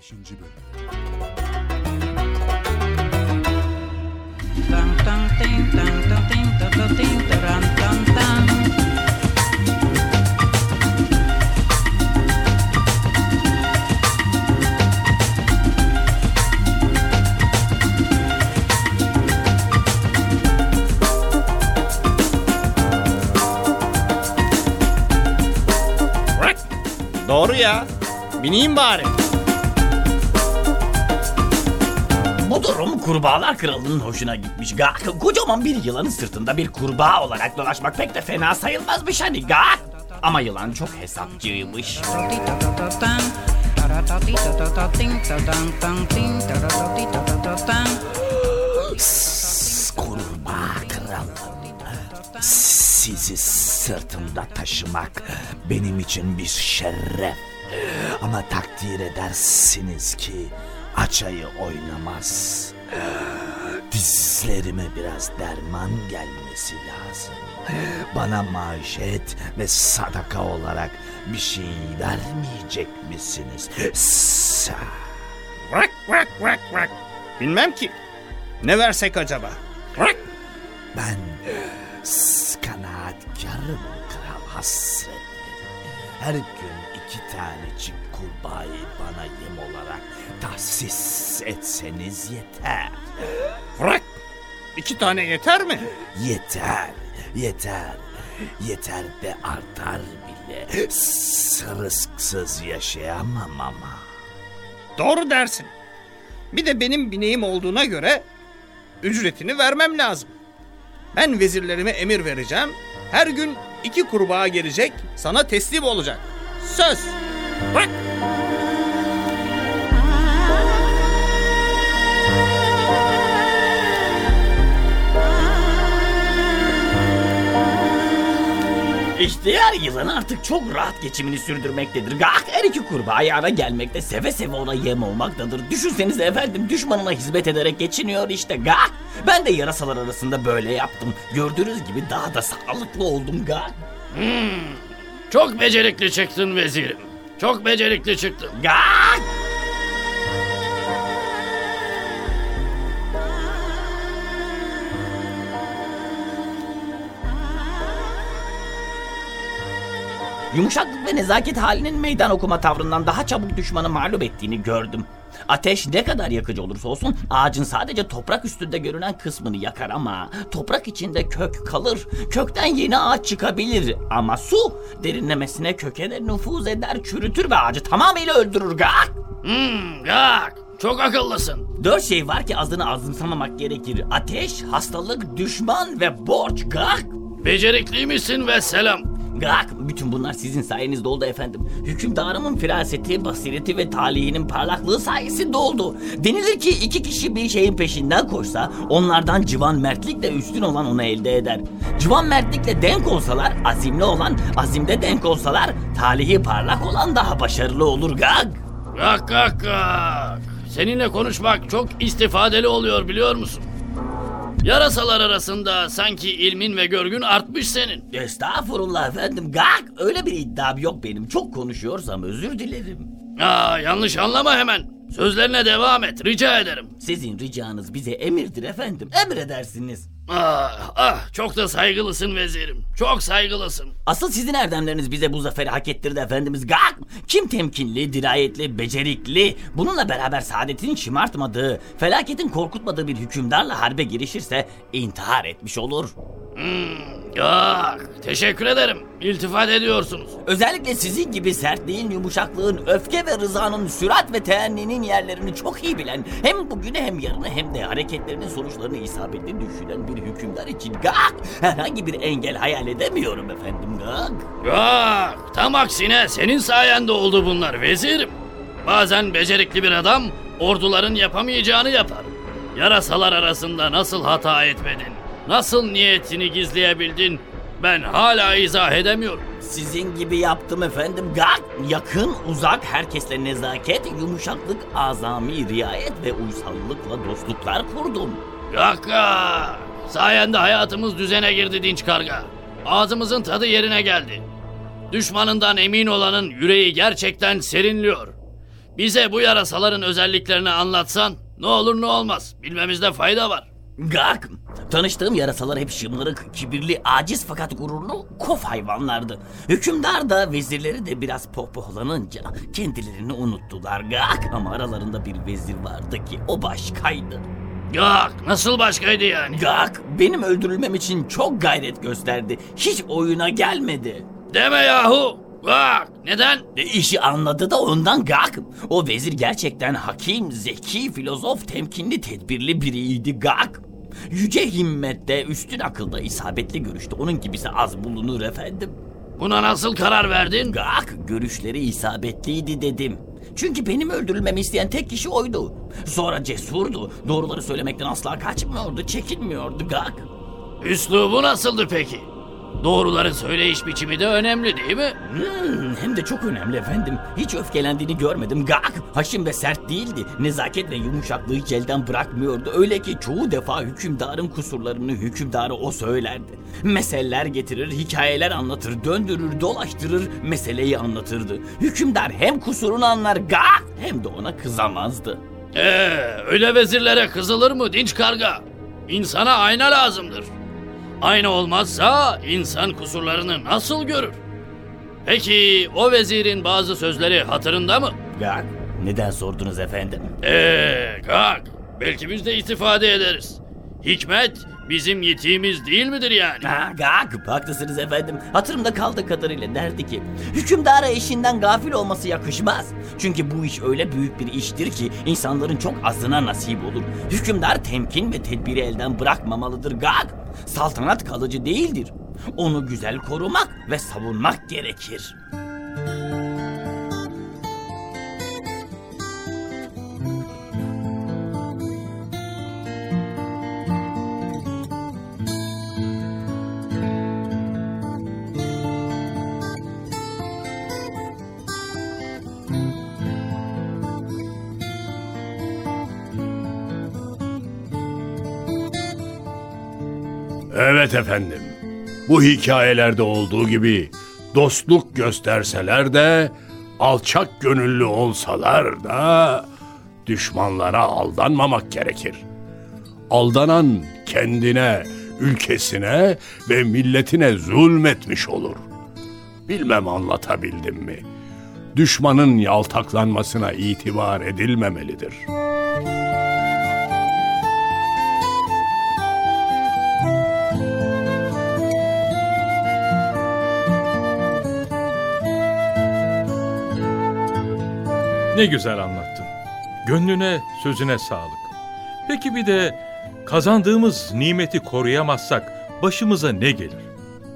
5. Bölüm. Doğru ya. Bineyim bari. Bu durum kurbağalar kralının hoşuna gitmiş. Gak, kocaman bir yılanın sırtında bir kurbağa olarak dolaşmak pek de fena sayılmazmış hani gak. Ama yılan çok hesapçıymış. Kurbağa kralı. Sizi sırtımda taşımak benim için bir şeref. Ama takdir edersiniz ki açayı oynamaz. Dizlerime biraz derman gelmesi lazım. Bana maaşet ve sadaka olarak bir şey vermeyecek misiniz? Sa Bırak bırak bırak bırak. Bilmem ki. Ne versek acaba? Bırak. Ben kanaatkarım kral hasretleri. Her gün iki tanecik kurbağayı bana yem olarak tahsis etseniz yeter. Bırak. İki tane yeter mi? Yeter, yeter. Yeter de artar bile. Sırısksız yaşayamam ama. Doğru dersin. Bir de benim bineğim olduğuna göre ücretini vermem lazım. Ben vezirlerime emir vereceğim. Her gün iki kurbağa gelecek, sana teslim olacak. Söz. Bırak. İhtiyar yılan artık çok rahat geçimini sürdürmektedir. Gak her iki kurbağa ayağına gelmekte seve seve ona yem olmaktadır. Düşünsenize efendim düşmanına hizmet ederek geçiniyor işte gak. Ben de yarasalar arasında böyle yaptım. Gördüğünüz gibi daha da sağlıklı oldum gak. Çok becerikli çıktın vezirim. Çok becerikli çıktın. Gak! Yumuşaklık ve nezaket halinin meydan okuma tavrından daha çabuk düşmanı mağlup ettiğini gördüm. Ateş ne kadar yakıcı olursa olsun ağacın sadece toprak üstünde görünen kısmını yakar ama toprak içinde kök kalır. Kökten yeni ağaç çıkabilir ama su derinlemesine köke de nüfuz eder, çürütür ve ağacı tamamıyla öldürür. Gak! Hmm, gak. Çok akıllısın. Dört şey var ki azını azımsamamak gerekir. Ateş, hastalık, düşman ve borç. Gak! Becerikliymişsin ve selam. Gak! Bütün bunlar sizin sayenizde oldu efendim. Hükümdarımın firaseti, basireti ve talihinin parlaklığı sayesinde oldu. Denilir ki iki kişi bir şeyin peşinden koşsa onlardan civan mertlikle üstün olan onu elde eder. Civan mertlikle denk olsalar, azimli olan, azimde denk olsalar talihi parlak olan daha başarılı olur Gak! Gak gak gak. Seninle konuşmak çok istifadeli oluyor biliyor musun? Yarasalar arasında sanki ilmin ve görgün artmış senin. Estağfurullah efendim. Gak! Öyle bir iddiam yok benim. Çok konuşuyorsam özür dilerim. Aa, yanlış anlama hemen. Sözlerine devam et rica ederim. Sizin ricanız bize emirdir efendim. Emredersiniz. Ah, ah çok da saygılısın vezirim. Çok saygılısın. Asıl sizin erdemleriniz bize bu zaferi hak ettirdi efendimiz. Gak! Kim temkinli, dirayetli, becerikli, bununla beraber saadetin şımartmadığı, felaketin korkutmadığı bir hükümdarla harbe girişirse intihar etmiş olur. Gak teşekkür ederim. İltifat ediyorsunuz. Özellikle sizin gibi sertliğin, yumuşaklığın, öfke ve rızanın, sürat ve teenninin yerlerini çok iyi bilen, hem bugünü hem yarını hem de hareketlerinin sonuçlarını isabetli düşünen bir hükümdar için gak! Herhangi bir engel hayal edemiyorum efendim gak! Gak tam aksine senin sayende oldu bunlar vezirim. Bazen becerikli bir adam orduların yapamayacağını yapar. Yarasalar arasında nasıl hata etmedin? Nasıl niyetini gizleyebildin? Ben hala izah edemiyorum. Sizin gibi yaptım efendim gak! Yakın, uzak, herkesle nezaket, yumuşaklık, azami, riayet ve uysallıkla dostluklar kurdum. Gak gak. Sayende hayatımız düzene girdi dinç karga. Ağzımızın tadı yerine geldi. Düşmanından emin olanın yüreği gerçekten serinliyor. Bize bu yarasaların özelliklerini anlatsan ne olur ne olmaz. Bilmemizde fayda var. Gak! Tanıştığım yarasalar hep şımarık, kibirli, aciz fakat gururlu kof hayvanlardı. Hükümdar da vezirleri de biraz pohpohlanınca kendilerini unuttular gak. Ama aralarında bir vezir vardı ki o başkaydı. Gak nasıl başkaydı yani? Gak benim öldürülmem için çok gayret gösterdi. Hiç oyuna gelmedi. Deme yahu. Gak neden? E, işi anladı da ondan gak. O vezir gerçekten hakim, zeki, filozof, temkinli, tedbirli biriydi gak. Yüce himmette, üstün akılda, isabetli görüşte onun gibisi az bulunur efendim. Buna nasıl karar verdin? Gak görüşleri isabetliydi dedim. Çünkü benim öldürülmemi isteyen tek kişi oydu. Sonra cesurdu. Doğruları söylemekten asla kaçmıyordu, çekinmiyordu Gak. Üslubu nasıldı peki? Doğruları söyleyiş biçimi de önemli değil mi? Hmm, hem de çok önemli efendim. Hiç öfkelendiğini görmedim. Gak! Haşim ve sert değildi. Nezaket ve yumuşaklığı hiç elden bırakmıyordu. Öyle ki çoğu defa hükümdarın kusurlarını hükümdara o söylerdi. Meseleler getirir, hikayeler anlatır, döndürür, dolaştırır, meseleyi anlatırdı. Hükümdar hem kusurunu anlar gak hem de ona kızamazdı. Ee, öyle vezirlere kızılır mı dinç karga? İnsana ayna lazımdır. Ayna olmazsa insan kusurlarını nasıl görür? Peki o vezirin bazı sözleri hatırında mı? Gak, neden sordunuz efendim? Eee kalk. Belki biz de istifade ederiz. Hikmet bizim yitiğimiz değil midir yani? Ha, gak, haklısınız efendim. Hatırımda kaldığı kadarıyla derdi ki, hükümdara eşinden gafil olması yakışmaz. Çünkü bu iş öyle büyük bir iştir ki insanların çok azına nasip olur. Hükümdar temkin ve tedbiri elden bırakmamalıdır gak. Saltanat kalıcı değildir. Onu güzel korumak ve savunmak gerekir. Evet efendim. Bu hikayelerde olduğu gibi dostluk gösterseler de alçak gönüllü olsalar da düşmanlara aldanmamak gerekir. Aldanan kendine, ülkesine ve milletine zulmetmiş olur. Bilmem anlatabildim mi? Düşmanın yaltaklanmasına itibar edilmemelidir. Ne güzel anlattın. Gönlüne, sözüne sağlık. Peki bir de kazandığımız nimeti koruyamazsak başımıza ne gelir?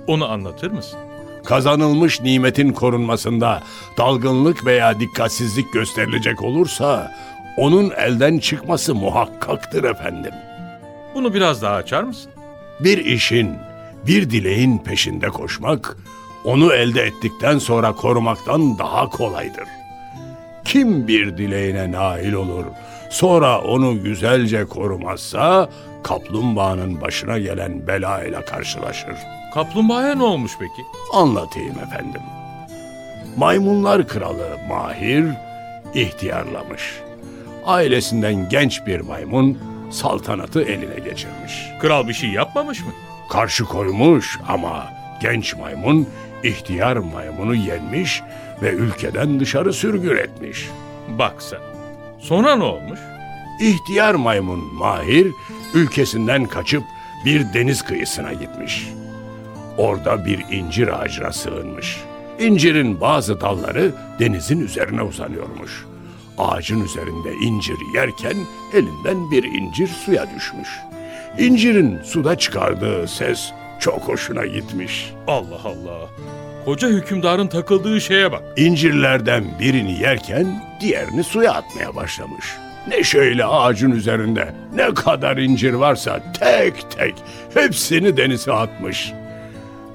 Onu anlatır mısın? kazanılmış nimetin korunmasında dalgınlık veya dikkatsizlik gösterilecek olursa onun elden çıkması muhakkaktır efendim. Bunu biraz daha açar mısın? Bir işin, bir dileğin peşinde koşmak onu elde ettikten sonra korumaktan daha kolaydır. Kim bir dileğine nail olur, sonra onu güzelce korumazsa kaplumbağanın başına gelen bela ile karşılaşır. Kaplumbağaya ne olmuş peki? Anlatayım efendim. Maymunlar kralı Mahir ihtiyarlamış. Ailesinden genç bir maymun saltanatı eline geçirmiş. Kral bir şey yapmamış mı? Karşı koymuş ama genç maymun ihtiyar maymunu yenmiş ve ülkeden dışarı sürgün etmiş. Bak sen. Sonra ne olmuş? İhtiyar maymun Mahir ülkesinden kaçıp bir deniz kıyısına gitmiş. Orada bir incir ağacına sığınmış. İncirin bazı dalları denizin üzerine uzanıyormuş. Ağacın üzerinde incir yerken elinden bir incir suya düşmüş. İncirin suda çıkardığı ses çok hoşuna gitmiş. Allah Allah. Koca hükümdarın takıldığı şeye bak. İncirlerden birini yerken diğerini suya atmaya başlamış. Neşeyle ağacın üzerinde ne kadar incir varsa tek tek hepsini denize atmış.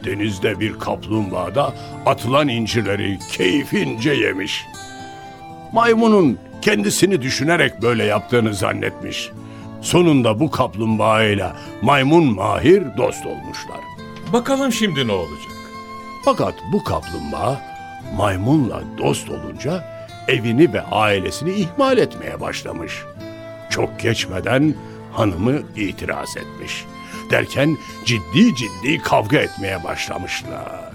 Denizde bir kaplumbağa da atılan incirleri keyfince yemiş. Maymunun kendisini düşünerek böyle yaptığını zannetmiş. Sonunda bu kaplumbağa ile maymun mahir dost olmuşlar. Bakalım şimdi ne olacak? Fakat bu kaplumbağa maymunla dost olunca evini ve ailesini ihmal etmeye başlamış. Çok geçmeden hanımı itiraz etmiş. Derken ciddi ciddi kavga etmeye başlamışlar.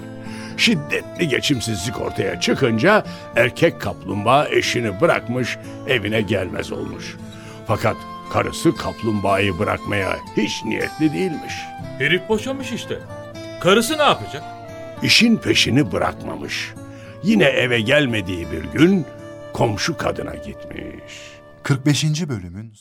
Şiddetli geçimsizlik ortaya çıkınca erkek kaplumbağa eşini bırakmış evine gelmez olmuş. Fakat karısı kaplumbağayı bırakmaya hiç niyetli değilmiş. Herif boşamış işte. Karısı ne yapacak? İşin peşini bırakmamış. Yine eve gelmediği bir gün komşu kadına gitmiş. 45. bölümün